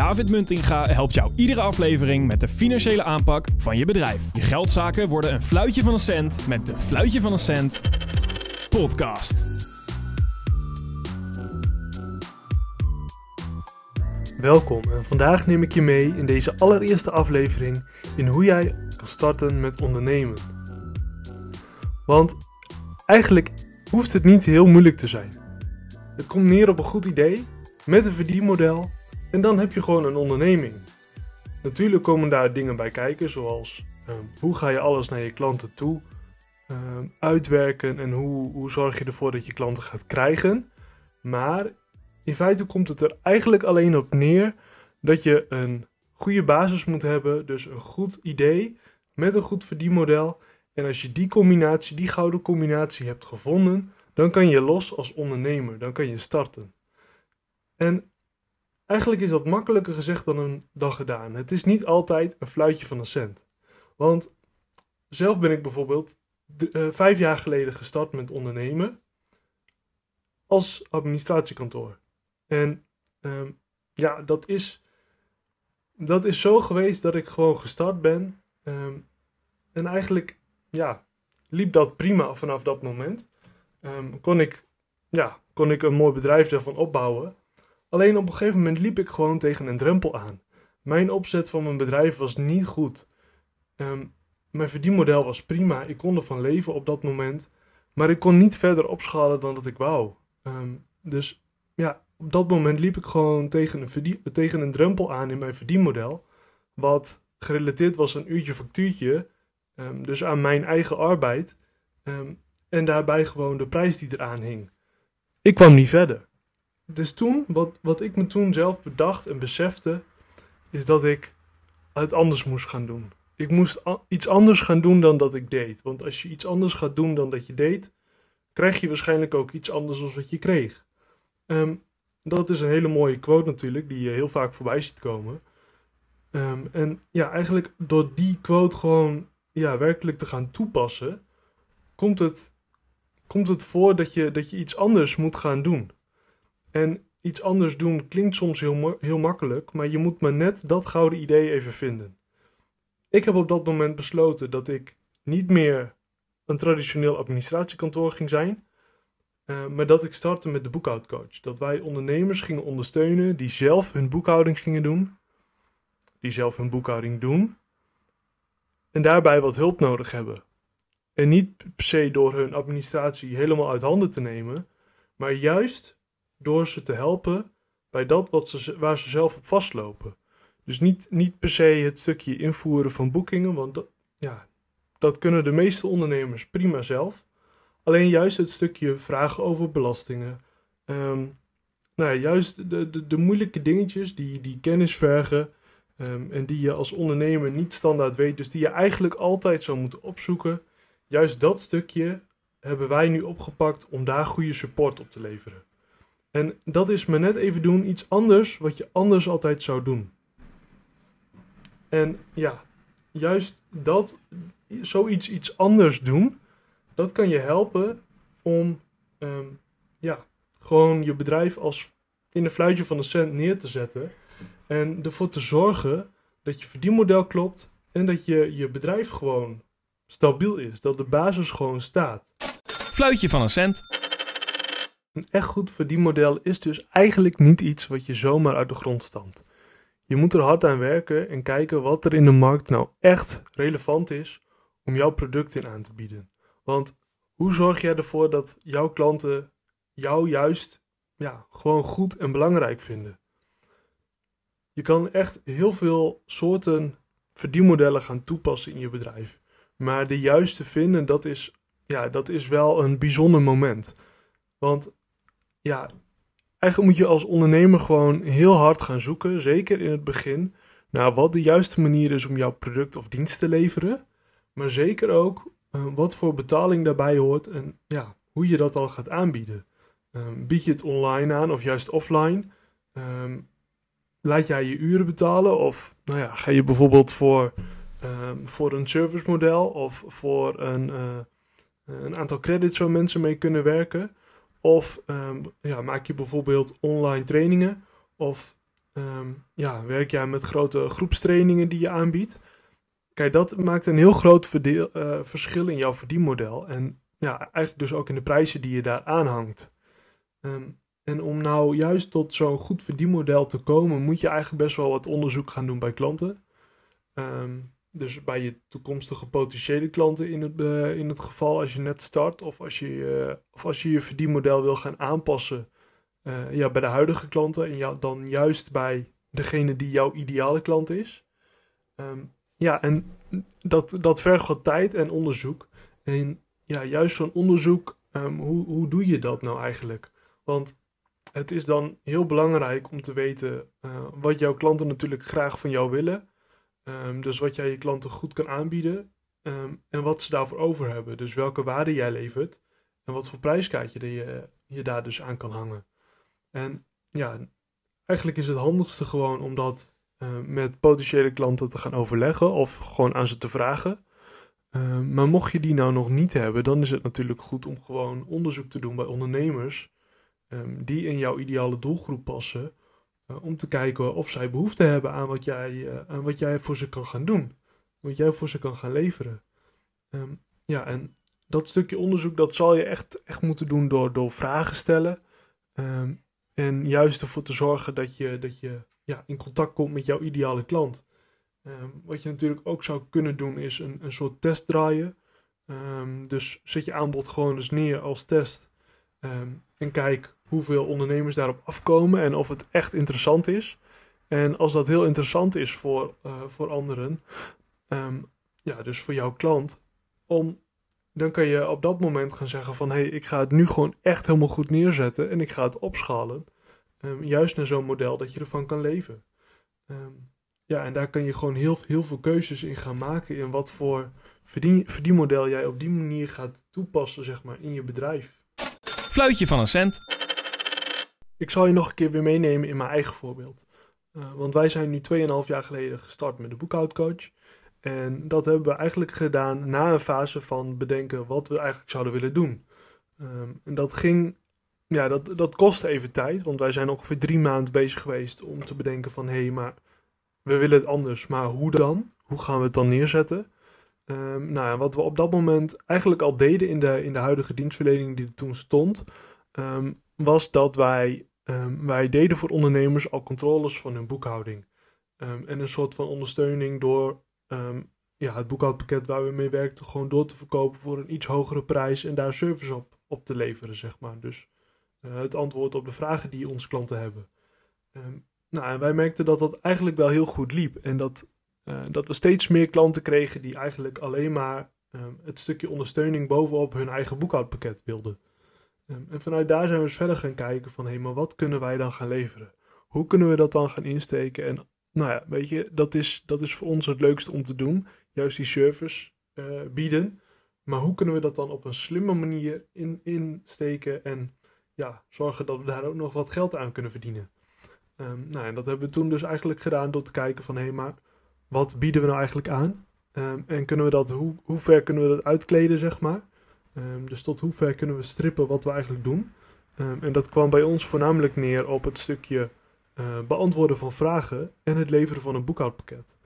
David Muntinga helpt jou iedere aflevering met de financiële aanpak van je bedrijf. Je geldzaken worden een fluitje van een cent met de Fluitje van een Cent podcast. Welkom en vandaag neem ik je mee in deze allereerste aflevering in hoe jij kan starten met ondernemen. Want eigenlijk hoeft het niet heel moeilijk te zijn. Het komt neer op een goed idee met een verdienmodel en dan heb je gewoon een onderneming. Natuurlijk komen daar dingen bij kijken, zoals ehm, hoe ga je alles naar je klanten toe ehm, uitwerken en hoe, hoe zorg je ervoor dat je klanten gaat krijgen. Maar in feite komt het er eigenlijk alleen op neer dat je een goede basis moet hebben, dus een goed idee met een goed verdienmodel. En als je die combinatie, die gouden combinatie hebt gevonden, dan kan je los als ondernemer, dan kan je starten. En eigenlijk is dat makkelijker gezegd dan, dan gedaan. Het is niet altijd een fluitje van een cent. Want zelf ben ik bijvoorbeeld uh, vijf jaar geleden gestart met ondernemen als administratiekantoor. En um, ja, dat is, dat is zo geweest dat ik gewoon gestart ben. Um, en eigenlijk, ja, liep dat prima vanaf dat moment. Um, kon, ik, ja, kon ik een mooi bedrijf ervan opbouwen. Alleen op een gegeven moment liep ik gewoon tegen een drempel aan. Mijn opzet van mijn bedrijf was niet goed. Um, mijn verdienmodel was prima. Ik kon ervan leven op dat moment. Maar ik kon niet verder opschalen dan dat ik wou. Um, dus ja, op dat moment liep ik gewoon tegen een, tegen een drempel aan in mijn verdienmodel. Wat gerelateerd was aan uurtje factuurtje. Um, dus aan mijn eigen arbeid. en daarbij gewoon de prijs die eraan hing. Ik kwam niet verder dus toen, wat, wat ik me toen zelf bedacht en besefte, is dat ik het anders moest gaan doen. Ik moest iets anders gaan doen dan dat ik deed. Want als je iets anders gaat doen dan dat je deed, krijg je waarschijnlijk ook iets anders dan wat je kreeg. Um, dat is een hele mooie quote natuurlijk, die je heel vaak voorbij ziet komen. Um, en ja, eigenlijk door die quote gewoon ja, werkelijk te gaan toepassen, komt het, komt het voor dat je, dat je iets anders moet gaan doen. En iets anders doen klinkt soms heel, heel makkelijk, maar je moet maar net dat gouden idee even vinden. Ik heb op dat moment besloten dat ik niet meer een traditioneel administratiekantoor ging zijn, uh, maar dat ik startte met de boekhoudcoach. Dat wij ondernemers gingen ondersteunen die zelf hun boekhouding gingen doen, die zelf hun boekhouding doen en daarbij wat hulp nodig hebben. En niet per se door hun administratie helemaal uit handen te nemen, maar juist door ze te helpen bij dat wat ze, waar ze zelf op vastlopen. Dus niet, niet per se het stukje invoeren van boekingen, want dat, ja, dat kunnen de meeste ondernemers prima zelf. Alleen juist het stukje vragen over belastingen. Um, nou juist de, de, de, moeilijke dingetjes die, die kennis vergen um, en die je als ondernemer niet standaard weet, dus die je eigenlijk altijd zou moeten opzoeken. Juist dat stukje hebben wij nu opgepakt om daar goede support op te leveren. En dat is me net even doen iets anders wat je anders altijd zou doen. En ja, juist dat, zoiets iets anders doen, dat kan je helpen om um, ja, gewoon je bedrijf als in een fluitje van een cent neer te zetten. En ervoor te zorgen dat je verdienmodel klopt en dat je, je bedrijf gewoon stabiel is. Dat de basis gewoon staat. Fluitje van een cent. Een echt goed verdienmodel is dus eigenlijk niet iets wat je zomaar uit de grond stampt. Je moet er hard aan werken en kijken wat er in de markt nou echt relevant is om jouw product in aan te bieden. Want hoe zorg jij ervoor dat jouw klanten jou juist ja, gewoon goed en belangrijk vinden? Je kan echt heel veel soorten verdienmodellen gaan toepassen in je bedrijf. Maar de juiste vinden, dat is, ja, dat is wel een bijzonder moment. Want ja, eigenlijk moet je als ondernemer gewoon heel hard gaan zoeken, zeker in het begin, naar wat de juiste manier is om jouw product of dienst te leveren. Maar zeker ook uh, wat voor betaling daarbij hoort en ja, hoe je dat al gaat aanbieden. Um, bied je het online aan of juist offline? Um, laat jij je uren betalen of nou ja, ga je bijvoorbeeld voor, um, voor een servicemodel of voor een, uh, een aantal credits waar mensen mee kunnen werken? Of um, ja, maak je bijvoorbeeld online trainingen? Of Ehm, ja, werk jij met grote groepstrainingen die je aanbiedt? Kijk, dat maakt een heel groot uh, verschil in jouw verdienmodel. En ja, eigenlijk dus ook in de prijzen die je daar aanhangt. Um, en om nou juist tot zo'n goed verdienmodel te komen, moet je eigenlijk best wel wat onderzoek gaan doen bij klanten. Um, dus bij je toekomstige potentiële klanten in het, uh, in het geval als je net start of als je, uh, of als je je verdienmodel wil gaan aanpassen uh, ja, bij de huidige klanten en ja, dan juist bij degene die jouw ideale klant is. Um, ja, en dat, dat vergt wat tijd en onderzoek. En ja, juist zo'n onderzoek, um, hoe, hoe doe je dat nou eigenlijk? Want het is dan heel belangrijk om te weten wat jouw klanten natuurlijk graag van jou willen. Um, dus wat jij je klanten goed kan aanbieden um, en wat ze daarvoor over hebben. Dus welke waarde jij levert en wat voor prijskaartje je, je daar dus aan kan hangen. En ja, eigenlijk is het handigste gewoon om dat uh, met potentiële klanten te gaan overleggen of gewoon aan ze te vragen. Maar mocht je die nou nog niet hebben, dan is het natuurlijk goed om gewoon onderzoek te doen bij ondernemers die in jouw ideale doelgroep passen. Uh, om te kijken of zij behoefte hebben aan wat jij, uh, aan wat jij voor ze kan gaan doen. Wat jij voor ze kan gaan leveren. Um, ja, en dat stukje onderzoek dat zal je echt, echt moeten doen door, door vragen stellen. Um, en juist ervoor te zorgen dat je, dat je ja, in contact komt met jouw ideale klant. Um, wat je natuurlijk ook zou kunnen doen is een, een soort test draaien. dus zet je aanbod gewoon eens neer als test. en kijk hoeveel ondernemers daarop afkomen en of het echt interessant is. En als dat heel interessant is voor, uh, voor anderen, um, ja, dus voor jouw klant, om, dan kan je op dat moment gaan zeggen van hé, hey, ik ga het nu gewoon echt helemaal goed neerzetten en ik ga het opschalen. Um, juist naar zo'n model dat je ervan kan leven. Um, ja, en daar kan je gewoon heel, heel veel keuzes in gaan maken in wat voor verdien, verdienmodel jij op die manier gaat toepassen, zeg maar, in je bedrijf. Fluitje van een cent. Ik zal je nog een keer weer meenemen in mijn eigen voorbeeld. Uh, want wij zijn nu 2,5 jaar geleden gestart met de boekhoudcoach. En dat hebben we eigenlijk gedaan na een fase van bedenken wat we eigenlijk zouden willen doen. Um, en dat ging, ja, dat, dat kostte even tijd. Want wij zijn ongeveer drie maanden bezig geweest om te bedenken van hé, hey, maar we willen het anders. Maar hoe dan? Hoe gaan we het dan neerzetten? Um, nou, wat we op dat moment eigenlijk al deden in de, in de huidige dienstverlening die er toen stond, um, was dat wij Um, wij deden voor ondernemers al controles van hun boekhouding. Um, en een soort van ondersteuning door um, ja, het boekhoudpakket waar we mee werkten gewoon door te verkopen voor een iets hogere prijs en daar service op, op te leveren, zeg maar. Dus uh, het antwoord op de vragen die onze klanten hebben. nou, en wij merkten dat dat eigenlijk wel heel goed liep en dat, uh, dat we steeds meer klanten kregen die eigenlijk alleen maar het stukje ondersteuning bovenop hun eigen boekhoudpakket wilden. Ehm, en vanuit daar zijn we dus verder gaan kijken van, hé, hey, maar wat kunnen wij dan gaan leveren? Hoe kunnen we dat dan gaan insteken? En nou ja, weet je, dat is, dat is voor ons het leukste om te doen. Juist die service uh, bieden. Maar hoe kunnen we dat dan op een slimme manier in, insteken en ja, zorgen dat we daar ook nog wat geld aan kunnen verdienen? Um, nou, en dat hebben we toen dus eigenlijk gedaan door te kijken van, hé, hey, maar wat bieden we nou eigenlijk aan? Um, en kunnen we dat, hoe, hoe ver kunnen we dat uitkleden, zeg maar? Um, dus tot hoe ver kunnen we strippen wat we eigenlijk doen? Um, en dat kwam bij ons voornamelijk neer op het stukje uh, beantwoorden van vragen en het leveren van een boekhoudpakket.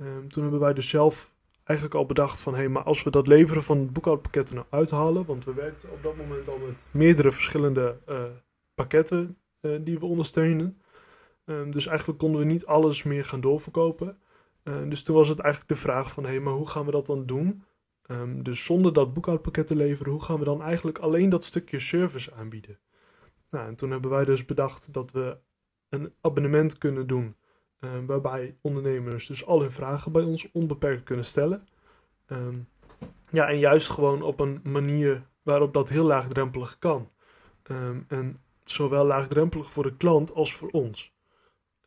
Um, toen hebben wij dus zelf eigenlijk al bedacht van hé, hey, maar als we dat leveren van het boekhoudpakket er nou uithalen, want we werkten op dat moment al met meerdere verschillende uh, pakketten uh, die we ondersteunen. dus eigenlijk konden we niet alles meer gaan doorverkopen. dus toen was het eigenlijk de vraag van hé, hey, maar hoe gaan we dat dan doen? Um, dus zonder dat boekhoudpakket te leveren, hoe gaan we dan eigenlijk alleen dat stukje service aanbieden? Nou, en toen hebben wij dus bedacht dat we een abonnement kunnen doen. Um, waarbij ondernemers dus al hun vragen bij ons onbeperkt kunnen stellen. Um, ja, en juist gewoon op een manier waarop dat heel laagdrempelig kan. en zowel laagdrempelig voor de klant als voor ons.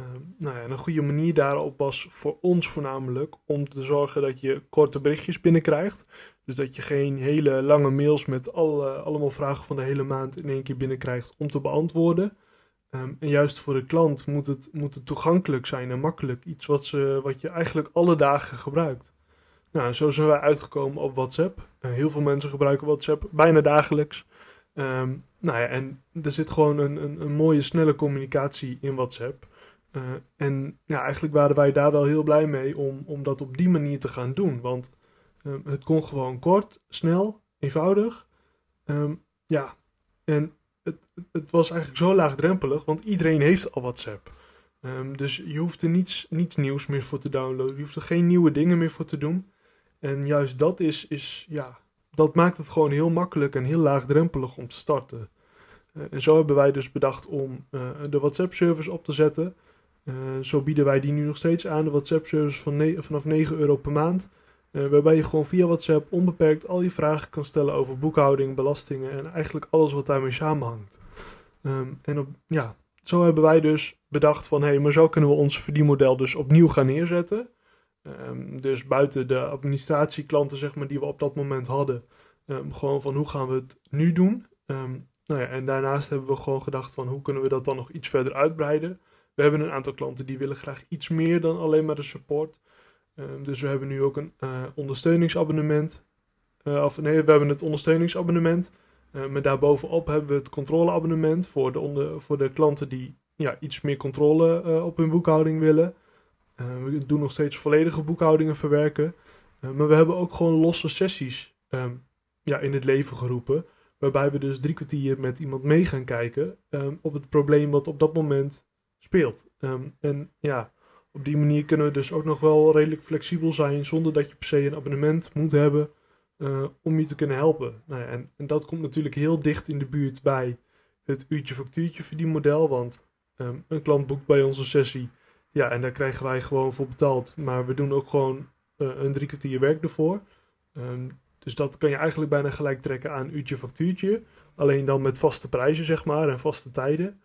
Uh, nou ja, een goede manier daarop was voor ons voornamelijk om te zorgen dat je korte berichtjes binnenkrijgt. Dus dat je geen hele lange mails met alle, allemaal vragen van de hele maand in één keer binnenkrijgt om te beantwoorden. Um, en juist voor de klant moet het, moet het toegankelijk zijn en makkelijk. Iets wat, ze, wat je eigenlijk alle dagen gebruikt. Nou, zo zijn wij uitgekomen op WhatsApp. Uh, heel veel mensen gebruiken WhatsApp bijna dagelijks. Um, nou ja, en er zit gewoon een, een, een mooie snelle communicatie in WhatsApp. Eh, en ja, eigenlijk waren wij daar wel heel blij mee om, om dat op die manier te gaan doen. Want ehm, het kon gewoon kort, snel, eenvoudig. Ehm, ja, en het, het was eigenlijk zo laagdrempelig, want iedereen heeft al WhatsApp. Ehm, dus je hoeft er niets, niets nieuws meer voor te downloaden. Je hoeft er geen nieuwe dingen meer voor te doen. En juist dat is, is ja, dat maakt het gewoon heel makkelijk en heel laagdrempelig om te starten. Uh, en zo hebben wij dus bedacht om uh, de WhatsApp-service op te zetten. Uh, zo bieden wij die nu nog steeds aan, de WhatsApp-service van vanaf 9 euro per maand. waarbij je gewoon via WhatsApp onbeperkt al je vragen kan stellen over boekhouding, belastingen en eigenlijk alles wat daarmee samenhangt. Um, en op, ja, zo hebben wij dus bedacht van, hé, hey, maar zo kunnen we ons verdienmodel dus opnieuw gaan neerzetten. Um, dus buiten de administratieklanten, zeg maar, die we op dat moment hadden. Um, gewoon van, hoe gaan we het nu doen? Nou ja, en daarnaast hebben we gewoon gedacht van, hoe kunnen we dat dan nog iets verder uitbreiden? We hebben een aantal klanten die willen graag iets meer dan alleen maar de support. dus we hebben nu ook een uh, ondersteuningsabonnement. Uh, of nee, we hebben het ondersteuningsabonnement. Uh, maar daarbovenop hebben we het controleabonnement voor de, voor de klanten die ja, iets meer controle op hun boekhouding willen. Uh, we doen nog steeds volledige boekhoudingen verwerken. maar we hebben ook gewoon losse sessies um, ja, in het leven geroepen. Waarbij we dus drie kwartier met iemand mee gaan kijken op het probleem wat op dat moment speelt. Um, en ja, op die manier kunnen we dus ook nog wel redelijk flexibel zijn zonder dat je per se een abonnement moet hebben uh, om je te kunnen helpen. Nou en, en, dat komt natuurlijk heel dicht in de buurt bij het uurtje-factuurtje verdienmodel. Want um, een klant boekt bij onze sessie. Ja, en daar krijgen wij gewoon voor betaald. Maar we doen ook gewoon uh, een drie kwartier werk ervoor. Um, dus dat kan je eigenlijk bijna gelijk trekken aan uurtje-factuurtje. Alleen dan met vaste prijzen, zeg maar, en vaste tijden.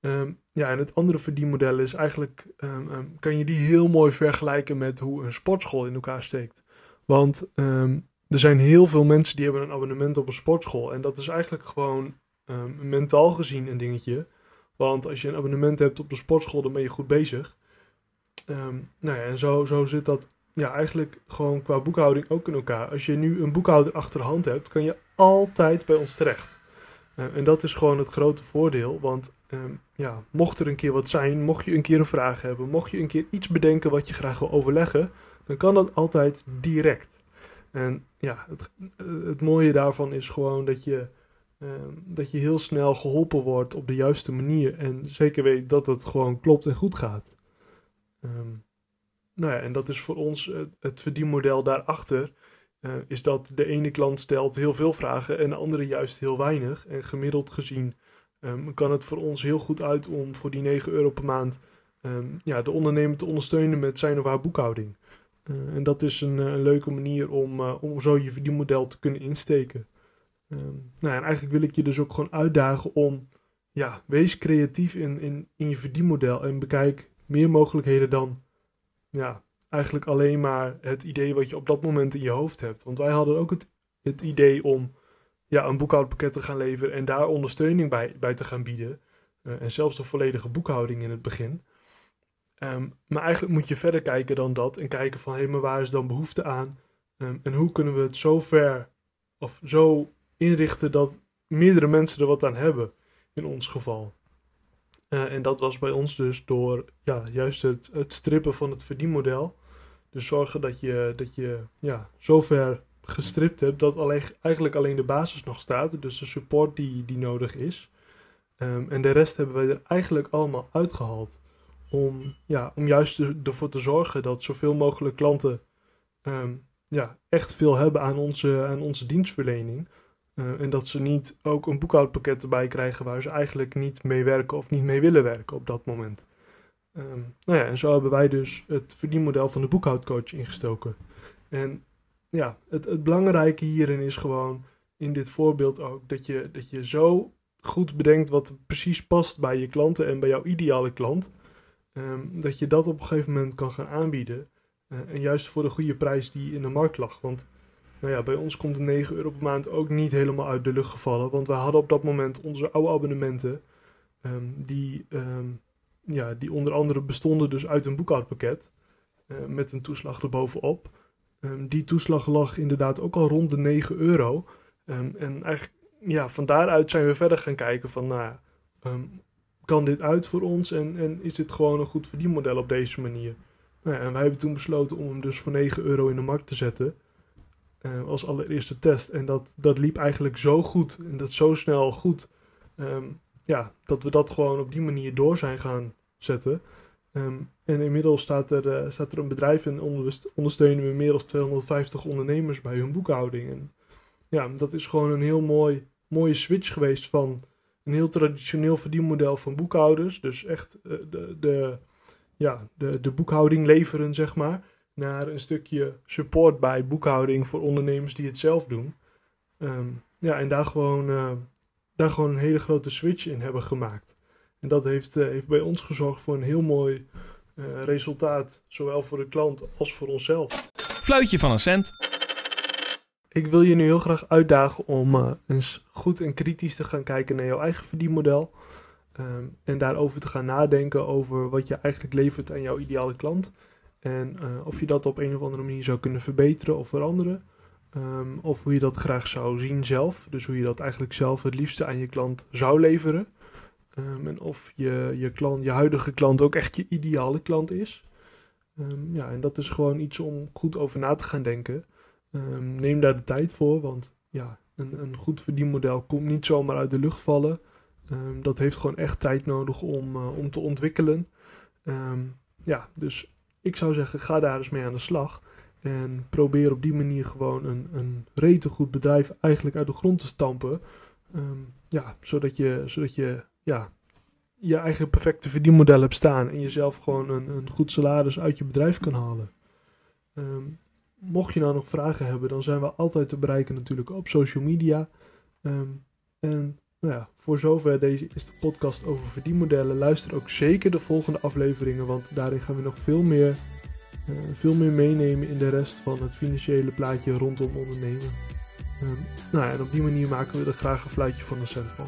Um, ja, en het andere verdienmodel is eigenlijk, kan je die heel mooi vergelijken met hoe een sportschool in elkaar steekt. Want er zijn heel veel mensen die hebben een abonnement op een sportschool. En dat is eigenlijk gewoon mentaal gezien een dingetje. Want als je een abonnement hebt op de sportschool, dan ben je goed bezig. Nou ja, en zo, zo zit dat ja, eigenlijk gewoon qua boekhouding ook in elkaar. Als je nu een boekhouder achter de hand hebt, kan je altijd bij ons terecht. Uh, en dat is gewoon het grote voordeel. Want um, ja, mocht er een keer wat zijn, mocht je een keer een vraag hebben, mocht je een keer iets bedenken wat je graag wil overleggen, dan kan dat altijd direct. En ja, het, het mooie daarvan is gewoon dat je, um, dat je heel snel geholpen wordt op de juiste manier. En zeker weet dat het gewoon klopt en goed gaat. Um, nou ja, en dat is voor ons het, het verdienmodel daarachter. Uh, is dat de ene klant stelt heel veel vragen en de andere juist heel weinig. En gemiddeld gezien um, kan het voor ons heel goed uit om voor die 9 euro per maand ja, de ondernemer te ondersteunen met zijn of haar boekhouding. Uh, en dat is een, uh, leuke manier om, om zo je verdienmodel te kunnen insteken. Um, nou, en eigenlijk wil ik je dus ook gewoon uitdagen om, ja, wees creatief in, in, in je verdienmodel en bekijk meer mogelijkheden dan, ja, eigenlijk alleen maar het idee wat je op dat moment in je hoofd hebt. Want wij hadden ook het, het idee om, ja, een boekhoudpakket te gaan leveren en daar ondersteuning bij, bij te gaan bieden. en zelfs de volledige boekhouding in het begin. Um, maar eigenlijk moet je verder kijken dan dat en kijken van hé, hey, maar waar is dan behoefte aan? Um, en hoe kunnen we het zo ver of zo inrichten dat meerdere mensen er wat aan hebben, in ons geval. Uh, en dat was bij ons dus door ja, juist het, het strippen van het verdienmodel. Dus zorgen dat je, dat je ja, zover gestript hebt dat alleen, eigenlijk alleen de basis nog staat. Dus de support die, die nodig is. Um, en de rest hebben wij er eigenlijk allemaal uitgehaald om, ja, om juist ervoor te zorgen dat zoveel mogelijk klanten um, ja, echt veel hebben aan onze, aan onze dienstverlening. Uh, en dat ze niet ook een boekhoudpakket erbij krijgen waar ze eigenlijk niet mee werken of niet mee willen werken op dat moment. Um, nou ja, en zo hebben wij dus het verdienmodel van de boekhoudcoach ingestoken. En ja, het, het belangrijke hierin is gewoon in dit voorbeeld ook dat je, dat je zo goed bedenkt wat precies past bij je klanten en bij jouw ideale klant. Um, dat je dat op een gegeven moment kan gaan aanbieden. Uh, en juist voor de goede prijs die in de markt lag. Want nou ja, bij ons komt de 9 euro per maand ook niet helemaal uit de lucht gevallen. Want we hadden op dat moment onze oude abonnementen. Um, die, ja, die onder andere bestonden dus uit een boekhoudpakket. Uh, met een toeslag erbovenop. die toeslag lag inderdaad ook al rond de 9 euro. en eigenlijk, ja, van daaruit zijn we verder gaan kijken van, nou, kan dit uit voor ons en, en is dit gewoon een goed verdienmodel op deze manier? Nou ja, en wij hebben toen besloten om hem dus voor 9 euro in de markt te zetten. eh, als allereerste test. En dat, dat liep eigenlijk zo goed en dat zo snel goed. ehm, ja, dat we dat gewoon op die manier door zijn gaan zetten. Ehm, en inmiddels staat er, eh, staat er een bedrijf en onderst- ondersteunen we meer dan 250 ondernemers bij hun boekhouding. En ja, dat is gewoon een heel mooi, mooie switch geweest van een heel traditioneel verdienmodel van boekhouders. Dus echt eh, de, de, ja, de, de boekhouding leveren, zeg maar. Naar een stukje support bij boekhouding voor ondernemers die het zelf doen. Ehm, ja, en daar gewoon, eh, daar gewoon een hele grote switch in hebben gemaakt. En dat heeft, eh, heeft bij ons gezorgd voor een heel mooi eh, resultaat. Zowel voor de klant als voor onszelf. Fluitje van een cent. Ik wil je nu heel graag uitdagen om eh, eens goed en kritisch te gaan kijken naar jouw eigen verdienmodel. Ehm, en daarover te gaan nadenken over wat je eigenlijk levert aan jouw ideale klant. En of je dat op een of andere manier zou kunnen verbeteren of veranderen. Ehm, of hoe je dat graag zou zien zelf. Dus hoe je dat eigenlijk zelf het liefste aan je klant zou leveren. Ehm, en of je, je, klant, je huidige klant ook echt je ideale klant is. Ehm, ja, en dat is gewoon iets om goed over na te gaan denken. Ehm, neem daar de tijd voor, want ja, een, een goed verdienmodel komt niet zomaar uit de lucht vallen. Dat heeft gewoon echt tijd nodig om, eh, om te ontwikkelen. Ja, dus ik zou zeggen, ga daar eens mee aan de slag. En probeer op die manier gewoon een, een rete goed bedrijf eigenlijk uit de grond te stampen. Ja, zodat je, zodat je ja, je eigen perfecte verdienmodel hebt staan. En jezelf gewoon een, een goed salaris uit je bedrijf kan halen. Ehm, mocht je nou nog vragen hebben, dan zijn we altijd te bereiken natuurlijk op social media. Ehm, en nou ja, voor zover deze eerste podcast over verdienmodellen. Luister ook zeker de volgende afleveringen, want daarin gaan we nog veel meer, eh, veel meer meenemen in de rest van het financiële plaatje rondom ondernemen. Ehm, nou ja, en op die manier maken we er graag een fluitje van een cent van.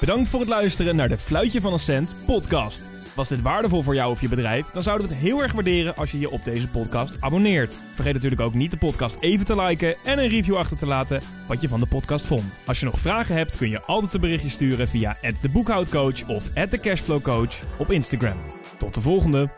Bedankt voor het luisteren naar de Fluitje van een Cent podcast. Was dit waardevol voor jou of je bedrijf? Dan zouden we het heel erg waarderen als je je op deze podcast abonneert. Vergeet natuurlijk ook niet de podcast even te liken en een review achter te laten wat je van de podcast vond. Als je nog vragen hebt kun je altijd een berichtje sturen via @deboekhoudcoach of @thecashflowcoach op Instagram. Tot de volgende!